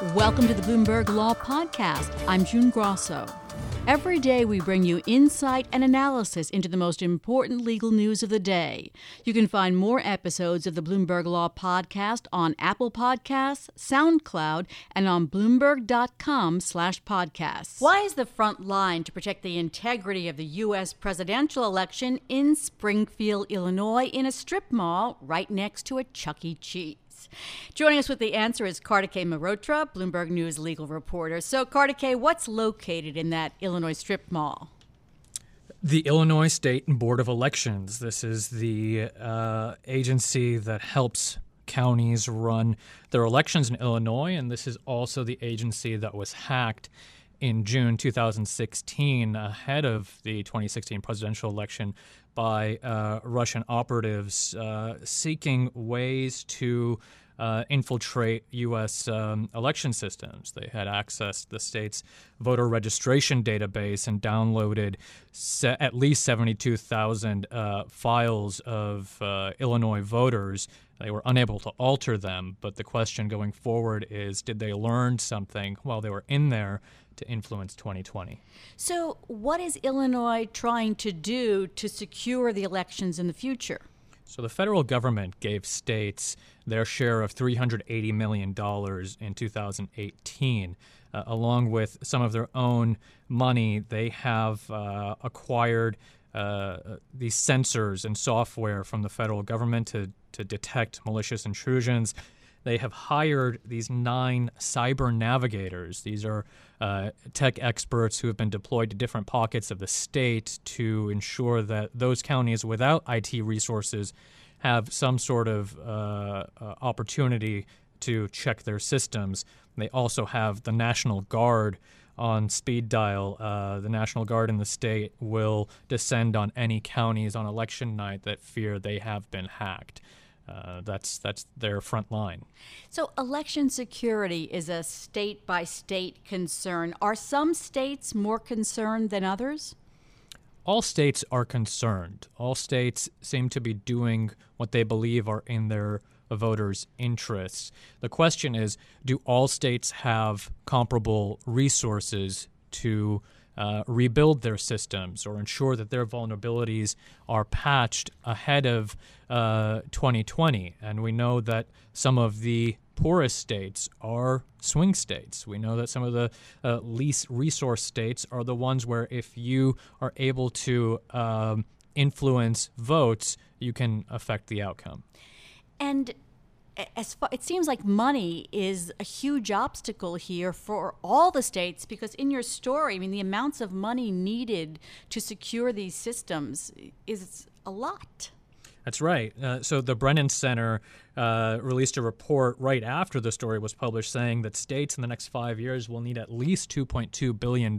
Welcome to the Bloomberg Law Podcast. I'm June Grasso. Every day, we bring you insight and analysis into the most important legal news of the day. You can find more episodes of the Bloomberg Law Podcast on Apple Podcasts, SoundCloud, and on Bloomberg.com/podcasts. Why is the front line to protect the integrity of the U.S. presidential election in Springfield, Illinois, in a strip mall right next to a Chuck E. Cheese? Joining us with the answer is Kartikay Mehrotra, Bloomberg News legal reporter. So, Kartikay, what's located in that Illinois strip mall? The Illinois State Board of Elections. This is the uh, agency that helps counties run their elections in Illinois, and this is also the agency that was hacked in June 2016, ahead of the 2016 presidential election, by uh, Russian operatives uh, seeking ways to uh, infiltrate U.S. Um, election systems. They had accessed the state's voter registration database and downloaded se- at least 72,000 uh, files of uh, Illinois voters. They were unable to alter them, but the question going forward is did they learn something while they were in there? To influence 2020. So, what is Illinois trying to do to secure the elections in the future? So, the federal government gave states their share of $380 million in 2018. Uh, along with some of their own money, they have uh, acquired uh, these sensors and software from the federal government to, to detect malicious intrusions they have hired these nine cyber navigators. These are uh, tech experts who have been deployed to different pockets of the state to ensure that those counties without IT resources have some sort of uh, uh, opportunity to check their systems. They also have the National Guard on speed dial. Uh, the National Guard in the state will descend on any counties on election night that fear they have been hacked. Uh, that's that's their front line. So, election security is a state by state concern. Are some states more concerned than others? All states are concerned. All states seem to be doing what they believe are in their voters' interests. The question is do all states have comparable resources to uh, rebuild their systems or ensure that their vulnerabilities are patched ahead of uh, 2020. And we know that some of the poorest states are swing states. We know that some of the uh, least resource states are the ones where if you are able to um, influence votes, you can affect the outcome. And as far, it seems like money is a huge obstacle here for all the states because in your story, I mean, the amounts of money needed to secure these systems is a lot. That's right. Uh, so the Brennan Center uh, released a report right after the story was published saying that states in the next five years will need at least $2.2 billion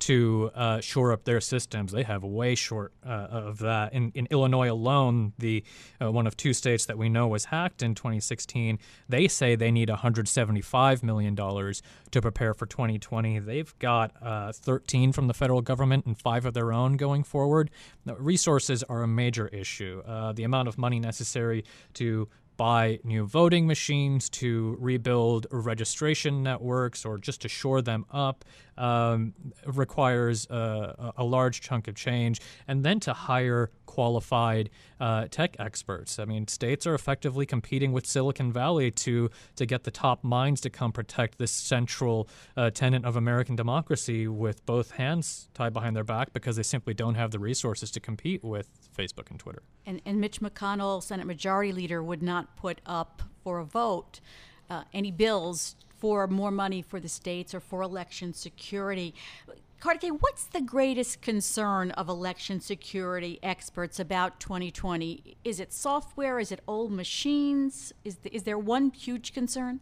to uh, shore up their systems. They have way short uh, of that. In, in Illinois alone, the uh, one of two states that we know was hacked in 2016, they say they need 175 million dollars to prepare for 2020. They've got uh, 13 from the federal government and five of their own going forward. Now, resources are a major issue. Uh, the amount of money necessary to buy new voting machines, to rebuild registration networks, or just to shore them up um, requires a, a, large chunk of change. And then to hire qualified uh, tech experts. I mean, states are effectively competing with Silicon Valley to to get the top minds to come protect this central uh, tenet of American democracy with both hands tied behind their back because they simply don't have the resources to compete with Facebook and Twitter. And, and Mitch McConnell, Senate Majority Leader, would not put up for a vote uh, any bills for more money for the states or for election security. Kartikay, what's the greatest concern of election security experts about 2020? Is it software? Is it old machines? Is, the, is there one huge concern?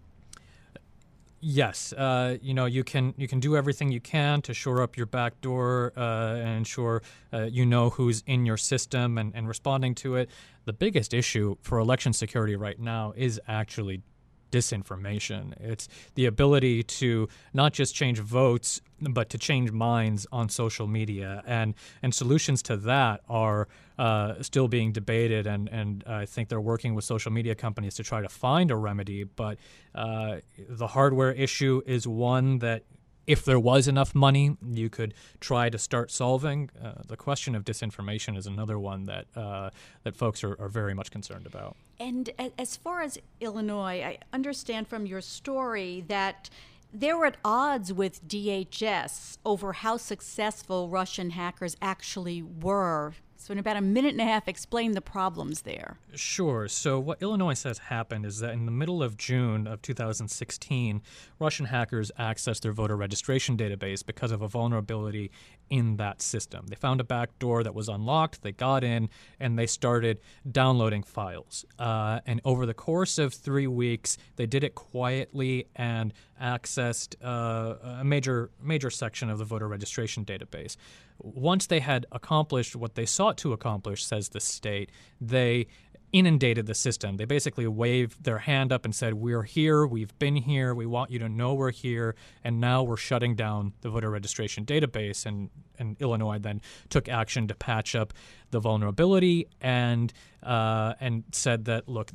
Yes, uh, you know you can you can do everything you can to shore up your back door uh, and ensure uh, you know who's in your system and, and responding to it. The biggest issue for election security right now is actually disinformation. It's the ability to not just change votes, but to change minds on social media. And, and solutions to that are uh, still being debated. And, and I think they're working with social media companies to try to find a remedy. But uh, the hardware issue is one that if there was enough money, you could try to start solving. Uh, the question of disinformation is another one that uh, that folks are, are, very much concerned about. And as far as Illinois, I understand from your story that they were at odds with DHS over how successful Russian hackers actually were so, in about a minute and a half, explain the problems there. Sure. So, what Illinois says happened is that in the middle of June of 2016, Russian hackers accessed their voter registration database because of a vulnerability in that system. They found a back door that was unlocked, they got in, and they started downloading files. Uh, and over the course of three weeks, they did it quietly and accessed uh, a major, major section of the voter registration database. Once they had accomplished what they sought to accomplish, says the state, they inundated the system. They basically waved their hand up and said, We're here, we've been here, we want you to know we're here, and now we're shutting down the voter registration database. And, and Illinois then took action to patch up the vulnerability and, uh, and said that, look,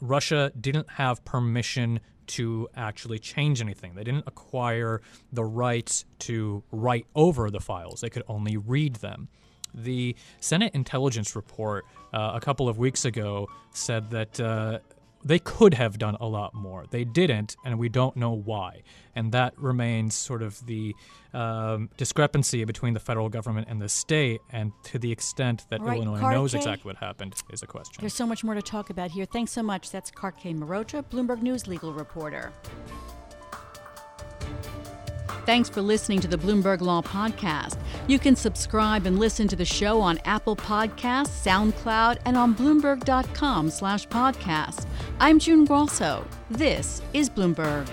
Russia didn't have permission to actually change anything. They didn't acquire the rights to write over the files, they could only read them. The Senate intelligence report uh, a couple of weeks ago said that uh, they could have done a lot more. They didn't, and we don't know why. And that remains sort of the um, discrepancy between the federal government and the state. And to the extent that right, Illinois knows exactly what happened is a question. There's so much more to talk about here. Thanks so much. That's Kartikay Mehrotra, Bloomberg News legal reporter. Thanks for listening to the Bloomberg Law Podcast. You can subscribe and listen to the show on Apple Podcasts, SoundCloud, and on Bloomberg.com slash podcast. I'm June Grasso. This is Bloomberg.